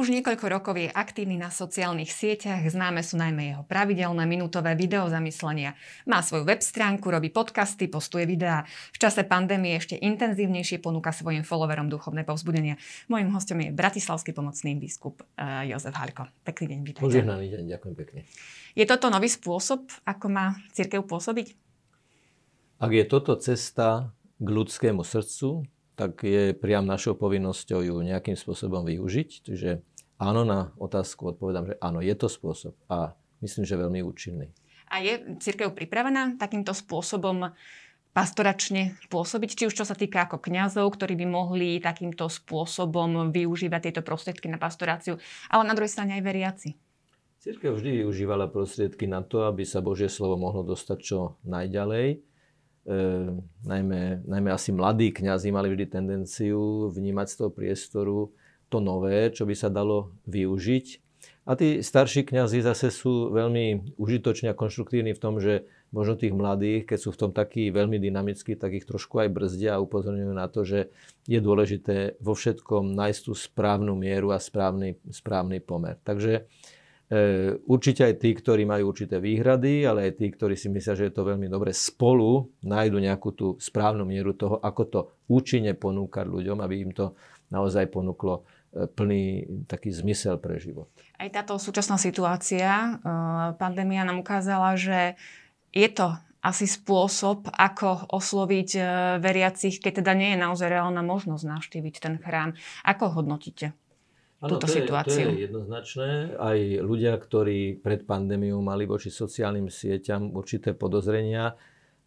Už niekoľko rokov je aktívny na sociálnych sieťach, známe sú najmä jeho pravidelné minútové videozamyslenia. Má svoju web stránku, robí podcasty, postuje videá. V čase pandémie ešte intenzívnejšie ponúka svojim followerom duchovné povzbudenia. Mojím hostom je bratislavský pomocný biskup uh, Jozef Halko. Pekný deň, vítajte. Požehnaný deň, ďakujem pekne. Je toto nový spôsob, ako má církev pôsobiť? Ak je toto cesta k ľudskému srdcu, tak je priam našou povinnosťou ju nejakým spôsobom využiť. Čiže áno, na otázku odpovedám, že áno, je to spôsob a myslím, že veľmi účinný. A je církev pripravená takýmto spôsobom pastoračne pôsobiť, či už čo sa týka ako kňazov, ktorí by mohli takýmto spôsobom využívať tieto prostriedky na pastoráciu, ale na druhej strane aj veriaci. Církev vždy využívala prostriedky na to, aby sa Božie slovo mohlo dostať čo najďalej e, najmä, najmä asi mladí kňazi mali vždy tendenciu vnímať z toho priestoru to nové, čo by sa dalo využiť. A tí starší kňazi zase sú veľmi užitoční a konštruktívni v tom, že možno tých mladých, keď sú v tom takí veľmi dynamickí, tak ich trošku aj brzdia a upozorňujú na to, že je dôležité vo všetkom nájsť tú správnu mieru a správny, správny pomer. Takže určite aj tí, ktorí majú určité výhrady, ale aj tí, ktorí si myslia, že je to veľmi dobre, spolu nájdu nejakú tú správnu mieru toho, ako to účinne ponúkať ľuďom, aby im to naozaj ponúklo e, plný taký zmysel pre život. Aj táto súčasná situácia, e, pandémia nám ukázala, že je to asi spôsob, ako osloviť veriacich, keď teda nie je naozaj reálna možnosť navštíviť ten chrám. Ako hodnotíte? Ano, túto to situáciu. Je, to je jednoznačné. Aj ľudia, ktorí pred pandémiou mali voči sociálnym sieťam určité podozrenia,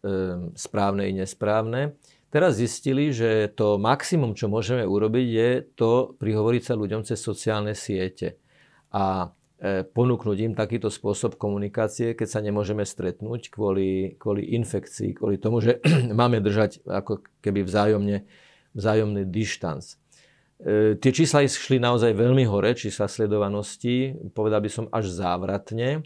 e, správne i nesprávne, teraz zistili, že to maximum, čo môžeme urobiť, je to prihovoriť sa ľuďom cez sociálne siete. A e, ponúknuť im takýto spôsob komunikácie, keď sa nemôžeme stretnúť kvôli, kvôli infekcii, kvôli tomu, že máme držať ako keby vzájomne, vzájomný dištanc. E, tie čísla išli naozaj veľmi hore, čísla sledovanosti, povedal by som až závratne.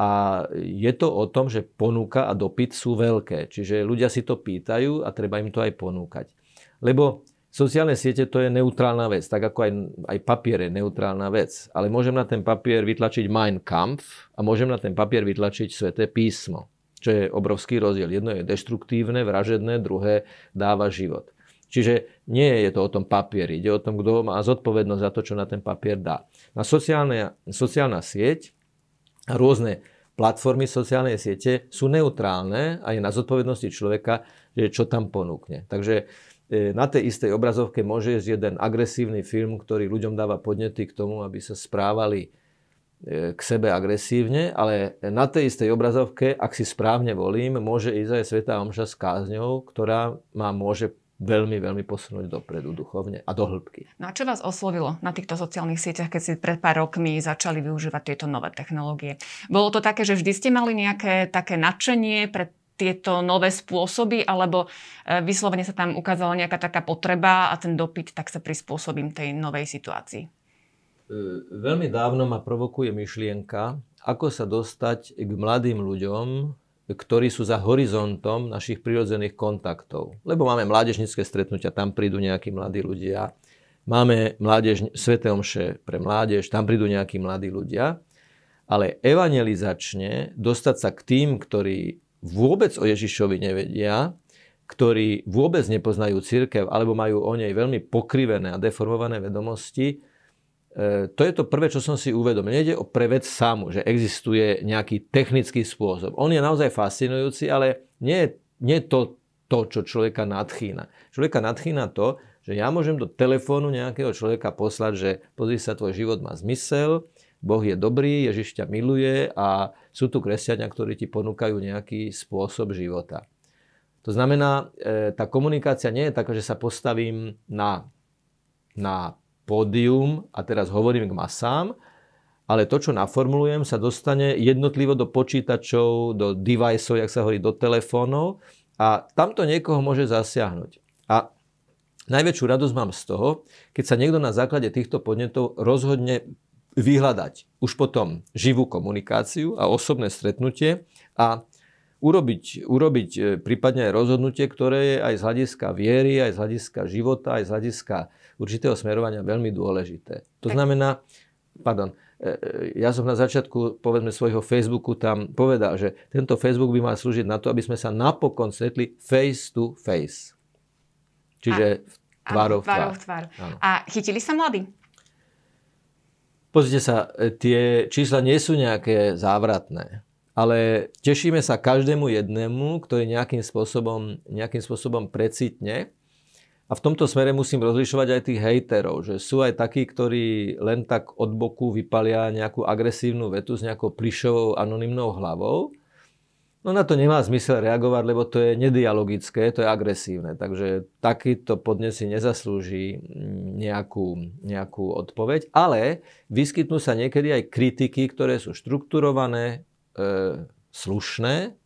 A je to o tom, že ponuka a dopyt sú veľké. Čiže ľudia si to pýtajú a treba im to aj ponúkať. Lebo sociálne siete to je neutrálna vec, tak ako aj, aj papier je neutrálna vec. Ale môžem na ten papier vytlačiť Mein Kampf a môžem na ten papier vytlačiť Sveté písmo. Čo je obrovský rozdiel. Jedno je deštruktívne, vražedné, druhé dáva život. Čiže nie je to o tom papieri, ide o tom, kto má zodpovednosť za to, čo na ten papier dá. Na sociálne, sociálna sieť a rôzne platformy sociálnej siete sú neutrálne a je na zodpovednosti človeka, že čo tam ponúkne. Takže e, na tej istej obrazovke môže ísť jeden agresívny film, ktorý ľuďom dáva podnety k tomu, aby sa správali e, k sebe agresívne, ale na tej istej obrazovke, ak si správne volím, môže ísť aj Svetá Omša s kázňou, ktorá ma môže veľmi, veľmi posunúť dopredu duchovne a do hĺbky. No a čo vás oslovilo na týchto sociálnych sieťach, keď si pred pár rokmi začali využívať tieto nové technológie? Bolo to také, že vždy ste mali nejaké také nadšenie pre tieto nové spôsoby, alebo e, vyslovene sa tam ukázala nejaká taká potreba a ten dopyt, tak sa prispôsobím tej novej situácii? E, veľmi dávno ma provokuje myšlienka, ako sa dostať k mladým ľuďom, ktorí sú za horizontom našich prirodzených kontaktov. Lebo máme mládežnické stretnutia, tam prídu nejakí mladí ľudia. Máme mládež, Svete Omše pre mládež, tam prídu nejakí mladí ľudia. Ale evangelizačne dostať sa k tým, ktorí vôbec o Ježišovi nevedia, ktorí vôbec nepoznajú církev alebo majú o nej veľmi pokrivené a deformované vedomosti, to je to prvé, čo som si uvedomil. Nejde o pre vec samu, že existuje nejaký technický spôsob. On je naozaj fascinujúci, ale nie je, nie to to, čo človeka nadchýna. Človeka nadchýna to, že ja môžem do telefónu nejakého človeka poslať, že pozri sa, tvoj život má zmysel, Boh je dobrý, Ježiš ťa miluje a sú tu kresťania, ktorí ti ponúkajú nejaký spôsob života. To znamená, e, tá komunikácia nie je taká, že sa postavím na, na pódium a teraz hovorím k masám, ale to, čo naformulujem, sa dostane jednotlivo do počítačov, do deviceov, jak sa hovorí, do telefónov a tamto niekoho môže zasiahnuť. A najväčšiu radosť mám z toho, keď sa niekto na základe týchto podnetov rozhodne vyhľadať už potom živú komunikáciu a osobné stretnutie a urobiť, urobiť e, prípadne aj rozhodnutie, ktoré je aj z hľadiska viery, aj z hľadiska života, aj z hľadiska určitého smerovania veľmi dôležité. To znamená, pardon, e, e, ja som na začiatku, povedzme, svojho Facebooku tam povedal, že tento Facebook by mal slúžiť na to, aby sme sa napokon stretli face to face. Čiže tvárov tvár. tvár. A chytili sa mladí? Pozrite sa, e, tie čísla nie sú nejaké závratné, ale tešíme sa každému jednému, ktorý nejakým spôsobom, nejakým spôsobom precitne. A v tomto smere musím rozlišovať aj tých hejterov, že sú aj takí, ktorí len tak od boku vypalia nejakú agresívnu vetu s nejakou plišovou anonymnou hlavou No na to nemá zmysel reagovať, lebo to je nedialogické, to je agresívne. Takže takýto podnes si nezaslúži nejakú, nejakú odpoveď. Ale vyskytnú sa niekedy aj kritiky, ktoré sú štrukturované, e, slušné.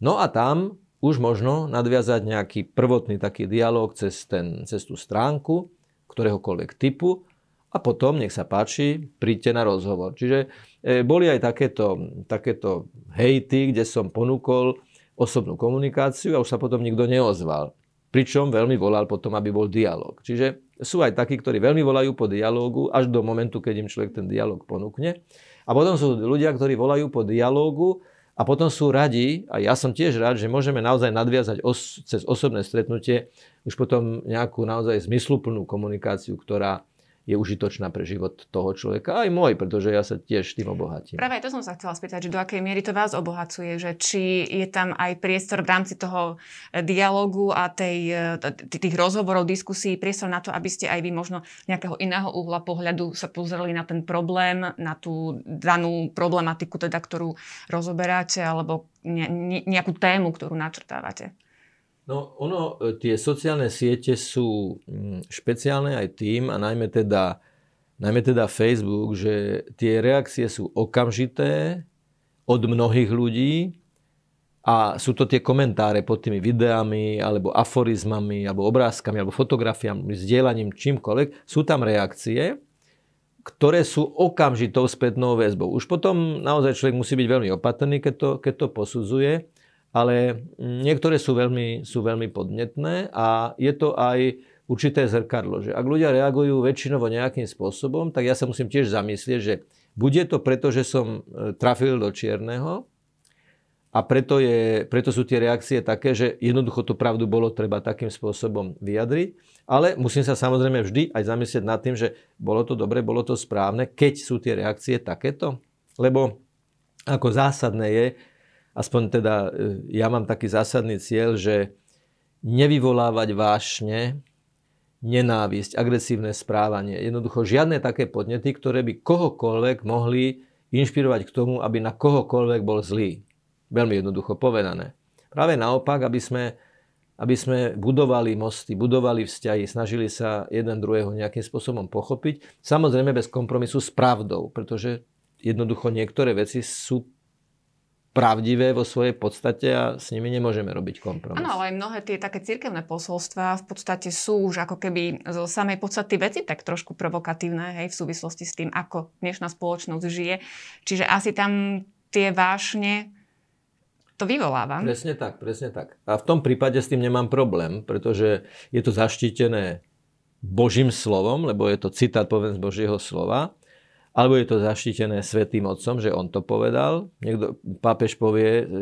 No a tam už možno nadviazať nejaký prvotný taký dialog cez, ten, cez tú stránku, ktoréhokoľvek typu a potom, nech sa páči, príďte na rozhovor. Čiže e, boli aj takéto, takéto hejty, kde som ponúkol osobnú komunikáciu a už sa potom nikto neozval. Pričom veľmi volal potom, aby bol dialog. Čiže sú aj takí, ktorí veľmi volajú po dialógu až do momentu, keď im človek ten dialog ponúkne. A potom sú ľudia, ktorí volajú po dialógu a potom sú radi, a ja som tiež rád, že môžeme naozaj nadviazať os- cez osobné stretnutie už potom nejakú naozaj zmysluplnú komunikáciu, ktorá je užitočná pre život toho človeka, aj môj, pretože ja sa tiež tým obohatím. Práve to som sa chcela spýtať, že do akej miery to vás obohacuje, že či je tam aj priestor v rámci toho eh, dialogu a tej, eh, tých rozhovorov, diskusí, priestor na to, aby ste aj vy možno nejakého iného uhla pohľadu sa pozreli na ten problém, na tú danú problematiku, teda, ktorú rozoberáte, alebo nejakú tému, ktorú načrtávate. No ono, e, tie sociálne siete sú mm, špeciálne aj tým, a najmä teda, najmä teda Facebook, že tie reakcie sú okamžité od mnohých ľudí a sú to tie komentáre pod tými videami, alebo aforizmami, alebo obrázkami, alebo fotografiami, zdieľaním, čímkoľvek. Sú tam reakcie, ktoré sú okamžitou spätnou väzbou. Už potom naozaj človek musí byť veľmi opatrný, keď to, keď to posudzuje ale niektoré sú veľmi, sú veľmi podnetné a je to aj určité zrkadlo, že ak ľudia reagujú väčšinovo nejakým spôsobom, tak ja sa musím tiež zamyslieť, že bude to preto, že som e, trafil do čierneho a preto, je, preto sú tie reakcie také, že jednoducho tú pravdu bolo treba takým spôsobom vyjadriť, ale musím sa samozrejme vždy aj zamyslieť nad tým, že bolo to dobre, bolo to správne, keď sú tie reakcie takéto, lebo ako zásadné je, aspoň teda e, ja mám taký zásadný cieľ, že nevyvolávať vášne, nenávisť, agresívne správanie. Jednoducho žiadne také podnety, ktoré by kohokoľvek mohli inšpirovať k tomu, aby na kohokoľvek bol zlý. Veľmi jednoducho povedané. Práve naopak, aby sme, aby sme budovali mosty, budovali vzťahy, snažili sa jeden druhého nejakým spôsobom pochopiť. Samozrejme bez kompromisu s pravdou, pretože jednoducho niektoré veci sú pravdivé vo svojej podstate a s nimi nemôžeme robiť kompromis. Áno, ale aj mnohé tie také cirkevné posolstvá v podstate sú už ako keby zo samej podstaty veci tak trošku provokatívne hej, v súvislosti s tým, ako dnešná spoločnosť žije. Čiže asi tam tie vášne to vyvoláva. Presne tak, presne tak. A v tom prípade s tým nemám problém, pretože je to zaštítené Božím slovom, lebo je to citát poviem z Božieho slova alebo je to zaštitené svetým otcom, že on to povedal. Niekto, pápež povie, e,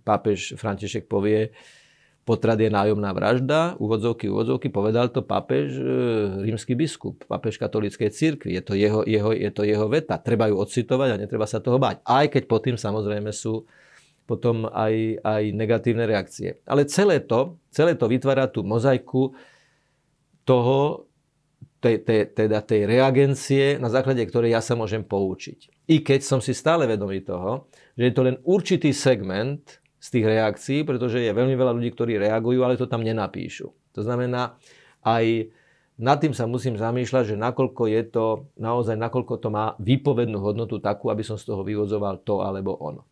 pápež František povie, potrad je nájomná vražda, úvodzovky, úvodzovky, povedal to pápež e, rímsky biskup, pápež katolíckej cirkvi. Je to jeho, jeho, je to jeho veta. Treba ju odcitovať a netreba sa toho báť. Aj keď pod tým samozrejme sú potom aj, aj negatívne reakcie. Ale celé to, celé to vytvára tú mozaiku toho, tej, tej, teda tej reagencie, na základe ktorej ja sa môžem poučiť. I keď som si stále vedomý toho, že je to len určitý segment z tých reakcií, pretože je veľmi veľa ľudí, ktorí reagujú, ale to tam nenapíšu. To znamená, aj nad tým sa musím zamýšľať, že nakoľko je to naozaj, nakoľko to má výpovednú hodnotu takú, aby som z toho vyvodzoval to alebo ono.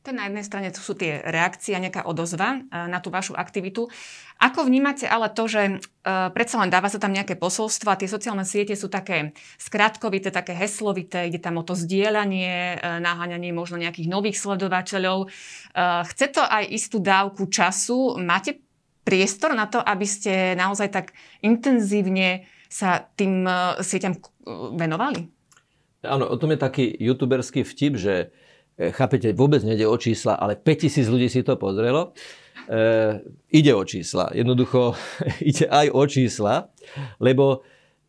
To na jednej strane to sú tie reakcie a nejaká odozva e, na tú vašu aktivitu. Ako vnímate ale to, že uh, predsa len dáva sa tam nejaké posolstvo a tie sociálne siete sú také skratkovité, také heslovité, ide tam o to zdieľanie, uh, naháňanie možno nejakých nových sledovateľov. Chce to aj istú dávku času. Máte priestor na to, aby ste naozaj tak intenzívne sa tým sieťam venovali? Áno, o tom je taký youtuberský vtip, že chápete, vôbec nejde o čísla, ale 5000 ľudí si to pozrelo. E, ide o čísla. Jednoducho ide aj o čísla, lebo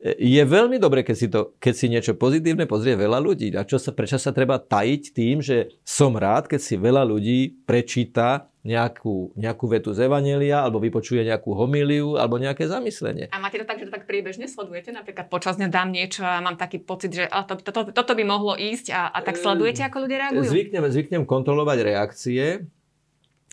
je veľmi dobre, keď si, to, keď si niečo pozitívne pozrie veľa ľudí. A čo sa, prečo sa treba tajiť tým, že som rád, keď si veľa ľudí prečíta nejakú, nejakú vetu z Evanelia, alebo vypočuje nejakú homíliu, alebo nejaké zamyslenie. A máte to tak, že to tak priebežne sledujete? Napríklad počas dňa dám niečo a mám taký pocit, že to, to, to, toto by mohlo ísť a, a tak sledujete, ako ľudia reagujú? Zvyknem, zvyknem kontrolovať reakcie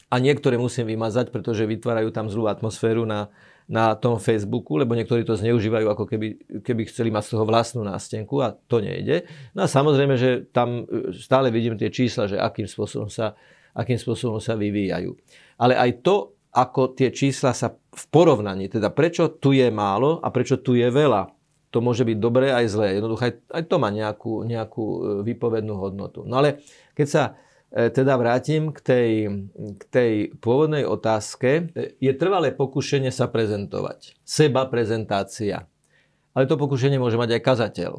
a niektoré musím vymazať, pretože vytvárajú tam zlú atmosféru na, na tom Facebooku, lebo niektorí to zneužívajú, ako keby, keby chceli mať z toho vlastnú nástenku a to nejde. No a samozrejme, že tam e, stále vidím tie čísla, že akým spôsobom sa, akým spôsobom sa vyvíjajú. Ale aj to, ako tie čísla sa v porovnaní, teda prečo tu je málo a prečo tu je veľa, to môže byť dobré aj zlé. Jednoducho aj, aj to má nejakú, nejakú e, výpovednú hodnotu. No ale keď sa teda vrátim k tej, k tej pôvodnej otázke. E, je trvalé pokušenie sa prezentovať. Seba prezentácia. Ale to pokušenie môže mať aj kazateľ.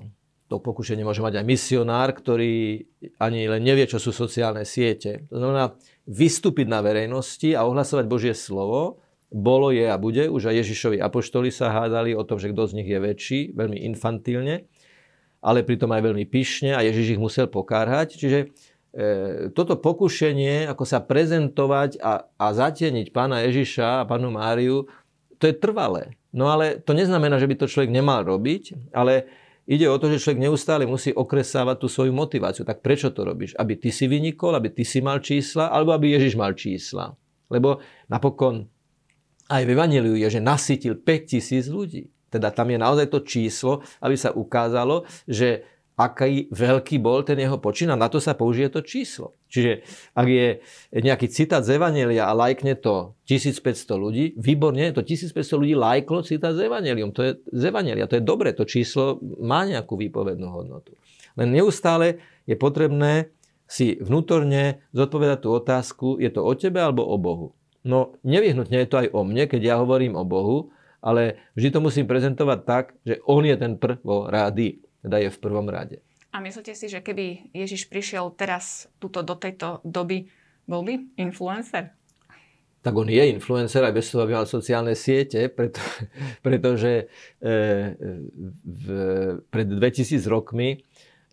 To pokušenie môže mať aj misionár, ktorý ani len nevie, čo sú sociálne siete. To znamená vystúpiť na verejnosti a ohlasovať Božie slovo. Bolo, je a bude. Už aj Ježišovi apoštoli sa hádali o tom, že kto z nich je väčší, veľmi infantilne, ale pritom aj veľmi pyšne a Ježiš ich musel pokárhať. Čiže E, toto pokušenie, ako sa prezentovať a, a zatieniť pána Ježiša a pánu Máriu, to je trvalé. No ale to neznamená, že by to človek nemal robiť, ale ide o to, že človek neustále musí okresávať tú svoju motiváciu. Tak prečo to robíš? Aby ty si vynikol, aby ty si mal čísla, alebo aby Ježiš mal čísla. Lebo napokon aj v Evangeliu je, že nasytil 5000 ľudí. Teda tam je naozaj to číslo, aby sa ukázalo, že aký veľký bol ten jeho počin a na to sa použije to číslo. Čiže ak je nejaký citát z Evanelia a lajkne to 1500 ľudí, výborne, to 1500 ľudí lajklo citát z Evangelium. To je z Evanelia, to je dobre, to číslo má nejakú výpovednú hodnotu. Len neustále je potrebné si vnútorne zodpovedať tú otázku, je to o tebe alebo o Bohu. No nevyhnutne je to aj o mne, keď ja hovorím o Bohu, ale vždy to musím prezentovať tak, že On je ten prvorády teda je v prvom rade. A myslíte si, že keby Ježiš prišiel teraz tuto, do tejto doby, bol by influencer? Tak on je influencer aj bez toho, aby mal sociálne siete, preto, pretože e, v, pred 2000 rokmi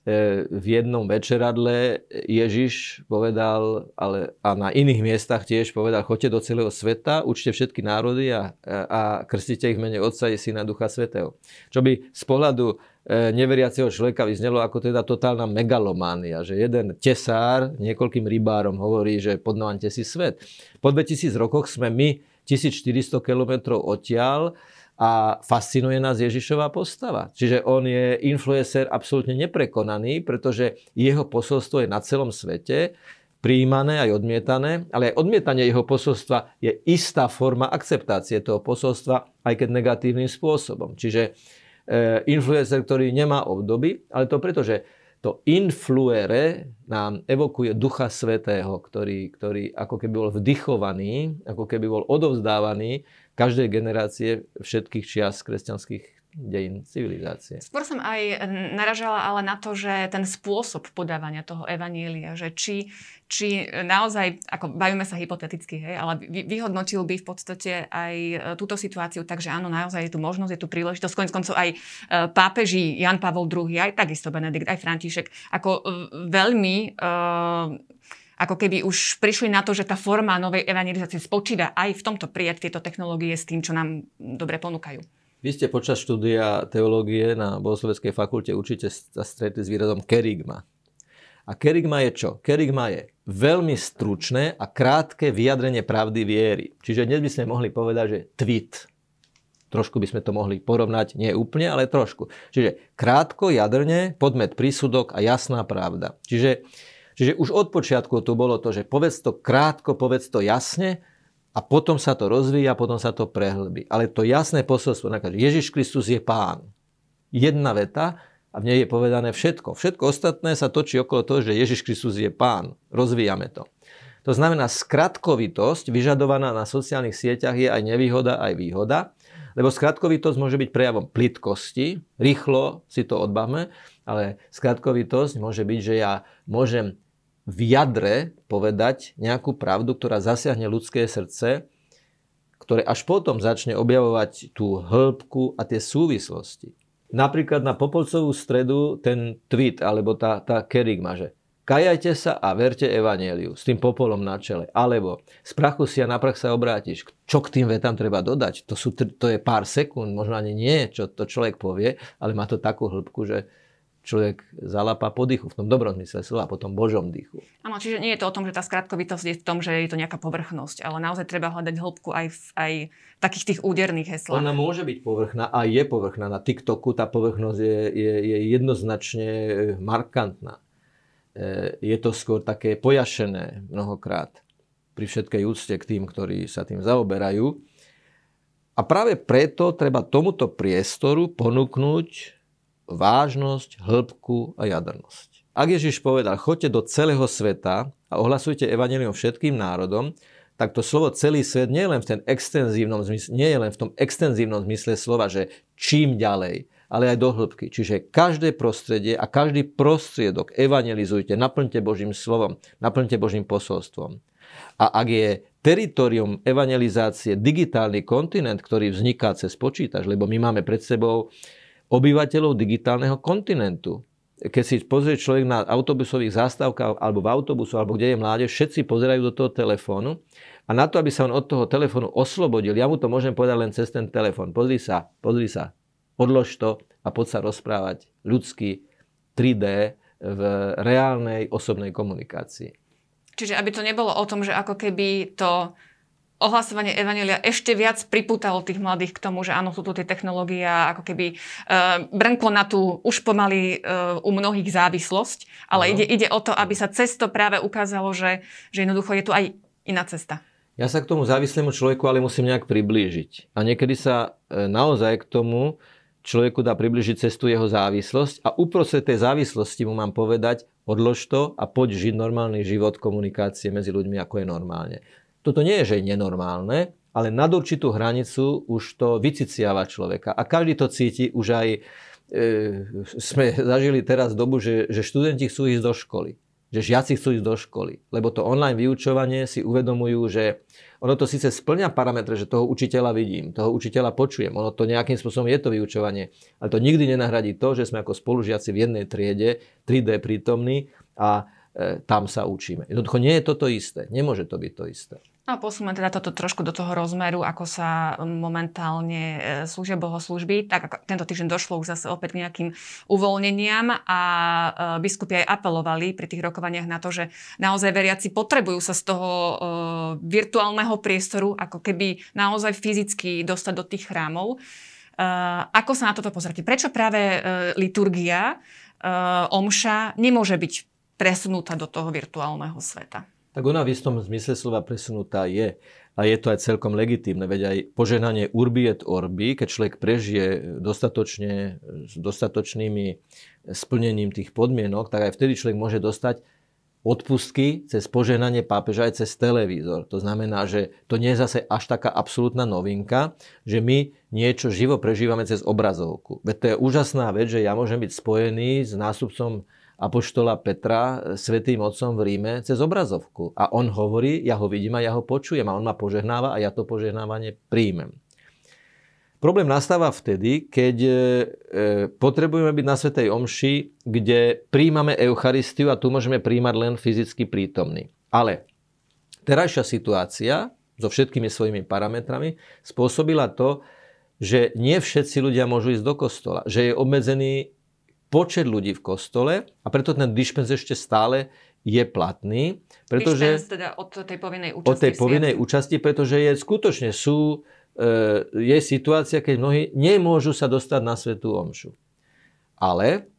E, v jednom večeradle Ježiš povedal, ale, a na iných miestach tiež povedal, choďte do celého sveta, učte všetky národy a, a krstite ich v mene Otca i Syna Ducha Svetého. Čo by z pohľadu e, neveriaceho človeka vyznelo ako teda totálna megalománia, že jeden tesár niekoľkým rybárom hovorí, že podnávante si svet. Po 2000 rokoch sme my 1400 kilometrov odtiaľ a fascinuje nás Ježišová postava. Čiže on je influencer absolútne neprekonaný, pretože jeho posolstvo je na celom svete, príjmané aj odmietané, ale aj odmietanie jeho posolstva je istá forma akceptácie toho posolstva, aj keď negatívnym spôsobom. Čiže e, influencer, ktorý nemá obdoby, ale to preto, že to influere nám evokuje Ducha Svetého, ktorý, ktorý ako keby bol vdychovaný, ako keby bol odovzdávaný každej generácie všetkých čias kresťanských dejín civilizácie. Skôr som aj naražala ale na to, že ten spôsob podávania toho evanília, že či, či naozaj, ako bavíme sa hypoteticky, hej, ale vyhodnotil by v podstate aj e, túto situáciu, takže áno, naozaj je tu možnosť, je tu príležitosť. Koniec koncov aj e, pápeži Jan Pavol II, aj takisto Benedikt, aj František, ako e, veľmi ako keby už prišli na to, že tá forma novej evangelizácie spočíva aj v tomto prijať tieto technológie s tým, čo nám dobre ponúkajú. Vy ste počas štúdia teológie na Bohosloveckej fakulte určite sa stretli s výrazom kerigma. A kerigma je čo? Kerigma je veľmi stručné a krátke vyjadrenie pravdy viery. Čiže dnes by sme mohli povedať, že tweet. Trošku by sme to mohli porovnať, nie úplne, ale trošku. Čiže krátko, jadrne, podmet prísudok a jasná pravda. Čiže Čiže už od počiatku tu bolo to, že povedz to krátko, povedz to jasne a potom sa to rozvíja, potom sa to prehlbí. Ale to jasné posolstvo, Ježiš Kristus je pán. Jedna veta a v nej je povedané všetko. Všetko ostatné sa točí okolo toho, že Ježiš Kristus je pán. Rozvíjame to. To znamená, skratkovitosť vyžadovaná na sociálnych sieťach je aj nevýhoda, aj výhoda, Lebo skratkovitosť môže byť prejavom plitkosti, rýchlo si to odbavme, ale skratkovitosť môže byť, že ja môžem v jadre povedať nejakú pravdu, ktorá zasiahne ľudské srdce, ktoré až potom začne objavovať tú hĺbku a tie súvislosti. Napríklad na Popolcovú stredu ten tweet, alebo tá, tá kerigma, že Kajajte sa a verte evanieliu s tým popolom na čele. Alebo z prachu si a na prach sa obrátiš. Čo k tým vetám treba dodať? To, sú, to je pár sekúnd, možno ani nie, čo to človek povie, ale má to takú hĺbku, že človek zalapa po dychu, v tom dobrom zmysle slova, a potom Božom dychu. Áno, čiže nie je to o tom, že tá skratkovitosť je v tom, že je to nejaká povrchnosť, ale naozaj treba hľadať hĺbku aj v aj takých tých úderných heslách. Ona môže byť povrchná a je povrchná. Na TikToku tá povrchnosť je, je, je jednoznačne markantná. E, je to skôr také pojašené mnohokrát pri všetkej úcte k tým, ktorí sa tým zaoberajú. A práve preto treba tomuto priestoru ponúknuť vážnosť, hĺbku a jadrnosť. Ak Ježiš povedal, choďte do celého sveta a ohlasujte evanelium všetkým národom, tak to slovo celý svet nie je len v, ten extenzívnom zmysle, nie je len v tom extenzívnom zmysle slova, že čím ďalej, ale aj do hĺbky. Čiže každé prostredie a každý prostriedok evangelizujte, naplňte Božím slovom, naplňte Božím posolstvom. A ak je teritorium evangelizácie digitálny kontinent, ktorý vzniká cez počítač, lebo my máme pred sebou obyvateľov digitálneho kontinentu. Keď si pozrie človek na autobusových zástavkách alebo v autobusu, alebo kde je mládež, všetci pozerajú do toho telefónu a na to, aby sa on od toho telefónu oslobodil, ja mu to môžem povedať len cez ten telefón. Pozri sa, pozri sa, odlož to a poď sa rozprávať ľudsky 3D v reálnej osobnej komunikácii. Čiže aby to nebolo o tom, že ako keby to ohlasovanie Evanelia ešte viac pripútalo tých mladých k tomu, že áno, sú tu tie technológie a ako keby uh, brnklo na tú už pomaly uh, u mnohých závislosť, ale ide, ide o to, aby sa cesto práve ukázalo, že, že jednoducho je tu aj iná cesta. Ja sa k tomu závislému človeku ale musím nejak priblížiť. A niekedy sa e, naozaj k tomu človeku dá približiť cestu jeho závislosť a uprostred tej závislosti mu mám povedať, odlož to a poď žiť normálny život komunikácie medzi ľuďmi, ako je normálne. Toto nie je, že nenormálne, ale nad určitú hranicu už to vyciciava človeka. A každý to cíti, už aj e, sme zažili teraz dobu, že, že študenti chcú ísť do školy že žiaci chcú ísť do školy. Lebo to online vyučovanie si uvedomujú, že ono to síce splňa parametre, že toho učiteľa vidím, toho učiteľa počujem, ono to nejakým spôsobom je to vyučovanie, ale to nikdy nenahradí to, že sme ako spolužiaci v jednej triede, 3D prítomní a e, tam sa učíme. Jednoducho nie je toto isté, nemôže to byť to isté. No posúme teda toto trošku do toho rozmeru, ako sa momentálne e, slúžia bohoslužby. Tak tento týždeň došlo už zase opäť k nejakým uvoľneniam a e, biskupy aj apelovali pri tých rokovaniach na to, že naozaj veriaci potrebujú sa z toho e, virtuálneho priestoru ako keby naozaj fyzicky dostať do tých chrámov. Ako sa na toto pozrite? Prečo práve liturgia, omša nemôže byť presunutá do toho virtuálneho sveta? Tak ona v istom zmysle slova presunutá je. A je to aj celkom legitímne, veď aj požehnanie urbi et orbi, keď človek prežije dostatočne, s dostatočnými splnením tých podmienok, tak aj vtedy človek môže dostať odpustky cez požehnanie pápeža aj cez televízor. To znamená, že to nie je zase až taká absolútna novinka, že my niečo živo prežívame cez obrazovku. Veď to je úžasná vec, že ja môžem byť spojený s nástupcom apoštola Petra svetým otcom v Ríme cez obrazovku. A on hovorí, ja ho vidím a ja ho počujem a on ma požehnáva a ja to požehnávanie príjmem. Problém nastáva vtedy, keď e, potrebujeme byť na Svetej Omši, kde príjmame Eucharistiu a tu môžeme príjmať len fyzicky prítomný. Ale terajšia situácia so všetkými svojimi parametrami spôsobila to, že nie všetci ľudia môžu ísť do kostola. Že je obmedzený počet ľudí v kostole a preto ten dispens ešte stále je platný. Pretože, dispens teda od tej povinnej účasti. Od tej povinnej účasti, pretože je, skutočne sú, e, je situácia, keď mnohí nemôžu sa dostať na svetú omšu. Ale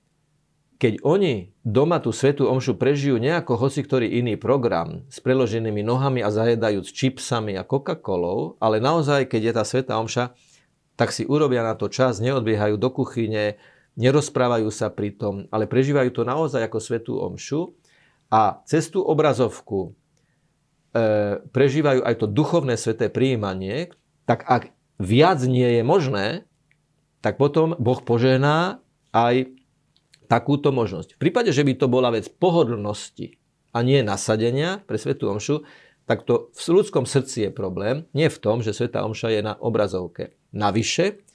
keď oni doma tú svetú omšu prežijú nejako hoci ktorý iný program s preloženými nohami a zajedajúc čipsami a Coca-Colou, ale naozaj, keď je tá svetá omša, tak si urobia na to čas, neodbiehajú do kuchyne, nerozprávajú sa pri tom, ale prežívajú to naozaj ako svetú omšu a cez tú obrazovku e, prežívajú aj to duchovné sveté príjmanie, tak ak viac nie je možné, tak potom Boh požená aj takúto možnosť. V prípade, že by to bola vec pohodlnosti a nie nasadenia pre Svetú Omšu, tak to v ľudskom srdci je problém. Nie v tom, že Svetá Omša je na obrazovke. Navyše,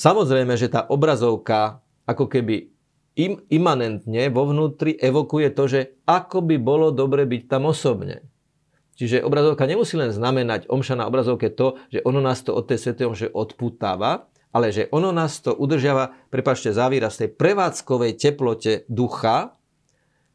samozrejme, že tá obrazovka ako keby im, imanentne vo vnútri evokuje to, že ako by bolo dobre byť tam osobne. Čiže obrazovka nemusí len znamenať omša na obrazovke to, že ono nás to od tej svetej omše odputáva, ale že ono nás to udržiava, prepačte za výraz, tej prevádzkovej teplote ducha,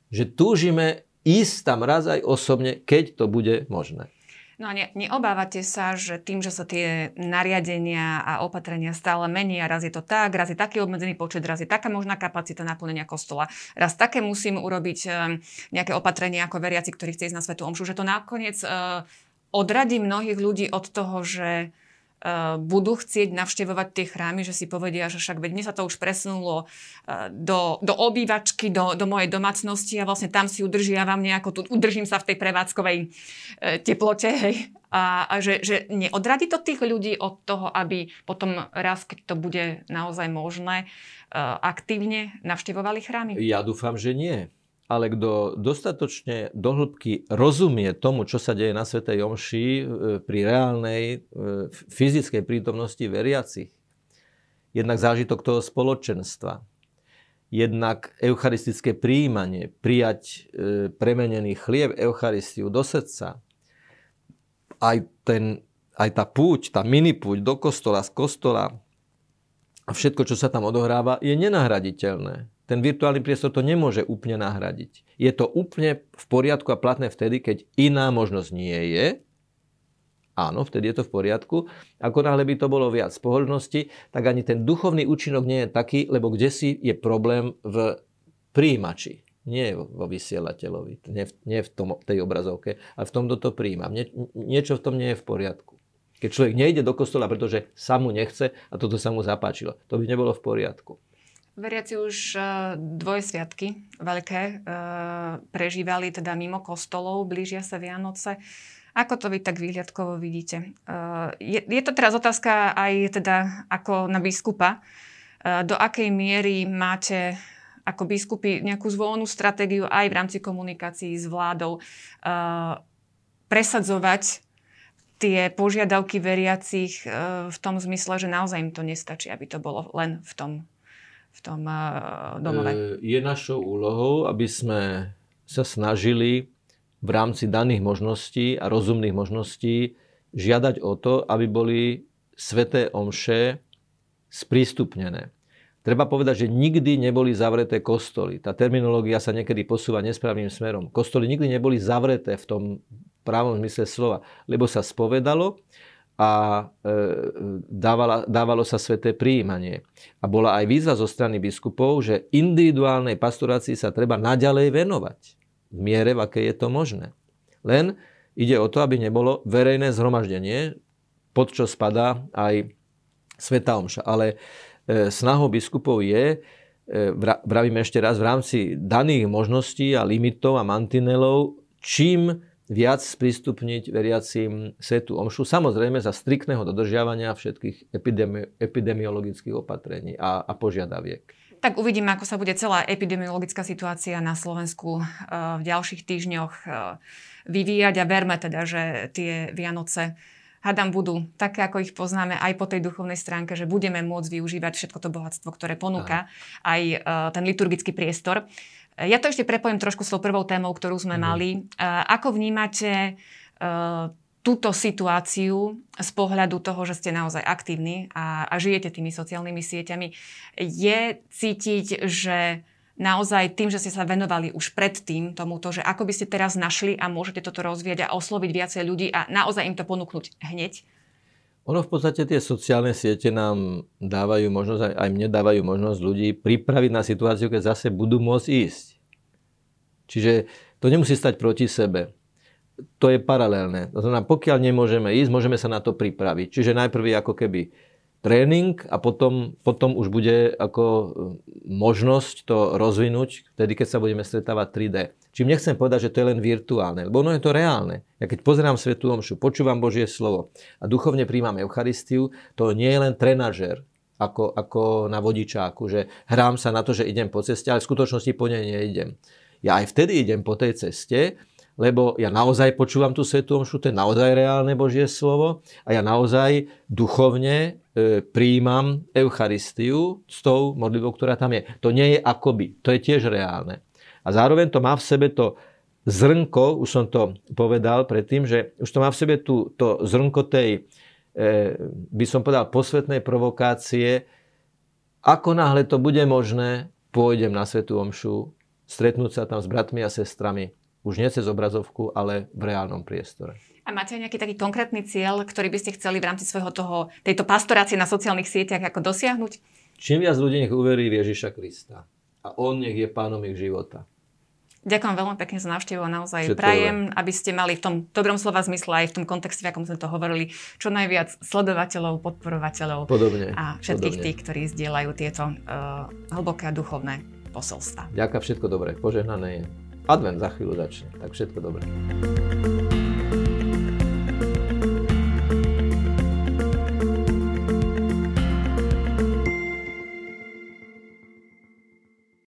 že túžime ísť tam raz aj osobne, keď to bude možné. No a ne, neobávate sa, že tým, že sa tie nariadenia a opatrenia stále menia, raz je to tak, raz je taký obmedzený počet, raz je taká možná kapacita naplnenia kostola, raz také musím urobiť um, nejaké opatrenia ako veriaci, ktorí chce ísť na Svetu Omšu, že to nakoniec uh, odradí mnohých ľudí od toho, že Eh, budú chcieť navštevovať tie chrámy, že si povedia, že však veď mne sa to už presunulo eh, do, do obývačky, do, do mojej domácnosti a vlastne tam si udržiavam nejako, tu, udržím sa v tej prevádzkovej eh, teplote, hej. A, a že, že neodradí to tých ľudí od toho, aby potom raz, keď to bude naozaj možné, aktívne navštevovali chrámy? Ja dúfam, že nie ale kto dostatočne dohlbky rozumie tomu, čo sa deje na Svetej Omši e, pri reálnej e, fyzickej prítomnosti veriacich, jednak zážitok toho spoločenstva, jednak eucharistické príjmanie, prijať e, premenený chlieb, Eucharistiu do srdca, aj, ten, aj tá púť, tá mini púť do kostola, z kostola a všetko, čo sa tam odohráva, je nenahraditeľné ten virtuálny priestor to nemôže úplne nahradiť. Je to úplne v poriadku a platné vtedy, keď iná možnosť nie je. Áno, vtedy je to v poriadku. Ako náhle by to bolo viac pohodlnosti, tak ani ten duchovný účinok nie je taký, lebo kde si je problém v príjimači. Nie vo vysielateľovi, nie v, nie v tom, tej obrazovke, ale v tom, kto to príjma. Nie, niečo v tom nie je v poriadku. Keď človek nejde do kostola, pretože sa mu nechce a toto sa mu zapáčilo, to by nebolo v poriadku. Veriaci už uh, dvojsviatky veľké uh, prežívali teda mimo kostolov, blížia sa Vianoce. Ako to vy tak výhľadkovo vidíte? Uh, je, je to teraz otázka aj teda ako na biskupa. Do akej miery máte ako biskupy nejakú zvolenú stratégiu aj v rámci komunikácií s vládou presadzovať tie požiadavky veriacich v tom zmysle, že naozaj im to nestačí, aby to bolo len v tom v tom eh, domove? Eh, je našou úlohou, aby sme sa snažili v rámci daných možností a rozumných možností žiadať o to, aby boli sveté omše sprístupnené. Treba povedať, že nikdy neboli zavreté kostoly. Tá terminológia sa niekedy posúva nesprávnym smerom. Kostoly nikdy neboli zavreté v tom právom zmysle slova, lebo sa spovedalo a e, dávala, dávalo sa sveté príjmanie. A bola aj výzva zo strany biskupov, že individuálnej pastorácii sa treba naďalej venovať v miere, v aké je to možné. Len ide o to, aby nebolo verejné zhromaždenie, pod čo spadá aj Sveta Omša. Ale e, snahou biskupov je, e, vravíme ešte raz, v rámci daných možností a limitov a mantinelov, čím viac sprístupniť veriacim svetu omšu, samozrejme za striktného dodržiavania všetkých epidemi- epidemiologických opatrení a, a požiadaviek. Tak uvidíme, ako sa bude celá epidemiologická situácia na Slovensku eh, v ďalších týždňoch eh, vyvíjať a verme teda, že tie Vianoce hadam budú také, ako ich poznáme aj po tej duchovnej stránke, že budeme môcť využívať všetko to bohatstvo, ktoré ponúka aj eh, ten liturgický priestor. Ja to ešte prepojím trošku s tou prvou témou, ktorú sme mm. mali. Ako vnímate e, túto situáciu z pohľadu toho, že ste naozaj aktívni a, a žijete tými sociálnymi sieťami? Je cítiť, že naozaj tým, že ste sa venovali už predtým tomuto, že ako by ste teraz našli a môžete toto rozvieť a osloviť viacej ľudí a naozaj im to ponúknuť hneď? Ono v podstate tie sociálne siete nám dávajú možnosť, aj mne dávajú možnosť ľudí pripraviť na situáciu, keď zase budú môcť ísť. Čiže to nemusí stať proti sebe. To je paralelné. To znamená, pokiaľ nemôžeme ísť, môžeme sa na to pripraviť. Čiže najprv ako keby tréning a potom, potom už bude ako e, možnosť to rozvinúť, vtedy keď sa budeme stretávať 3D. Čím nechcem povedať, že to je len virtuálne, lebo ono je to reálne. Ja keď pozerám Svetú Omšu, počúvam Božie slovo a duchovne príjmam Eucharistiu, to nie je len trenažer, ako, ako na vodičáku, že hrám sa na to, že idem po ceste, ale v skutočnosti po nej neidem. Ja aj vtedy idem po tej ceste, lebo ja naozaj počúvam tú Svetú Omšu, to je naozaj reálne Božie slovo a ja naozaj duchovne príjmam Eucharistiu s tou modlitbou, ktorá tam je. To nie je akoby, to je tiež reálne. A zároveň to má v sebe to zrnko, už som to povedal predtým, že už to má v sebe tú, to zrnko tej, e, by som povedal, posvetnej provokácie. Ako náhle to bude možné, pôjdem na Svetú Omšu, stretnúť sa tam s bratmi a sestrami, už nie cez obrazovku, ale v reálnom priestore. A máte nejaký taký konkrétny cieľ, ktorý by ste chceli v rámci svojho toho, tejto pastorácie na sociálnych sieťach ako dosiahnuť? Čím viac ľudí nech uverí v Ježiša Krista a On nech je pánom ich života. Ďakujem veľmi pekne za návštevu a naozaj Všetko prajem, je. aby ste mali v tom dobrom slova zmysle aj v tom kontexte, v akom sme to hovorili, čo najviac sledovateľov, podporovateľov Podobne. a všetkých Podobne. tých, ktorí zdieľajú tieto uh, hlboké a duchovné posolstva. Ďakujem, všetko dobré, požehnané je. Advent za chvíľu začne, tak všetko dobré.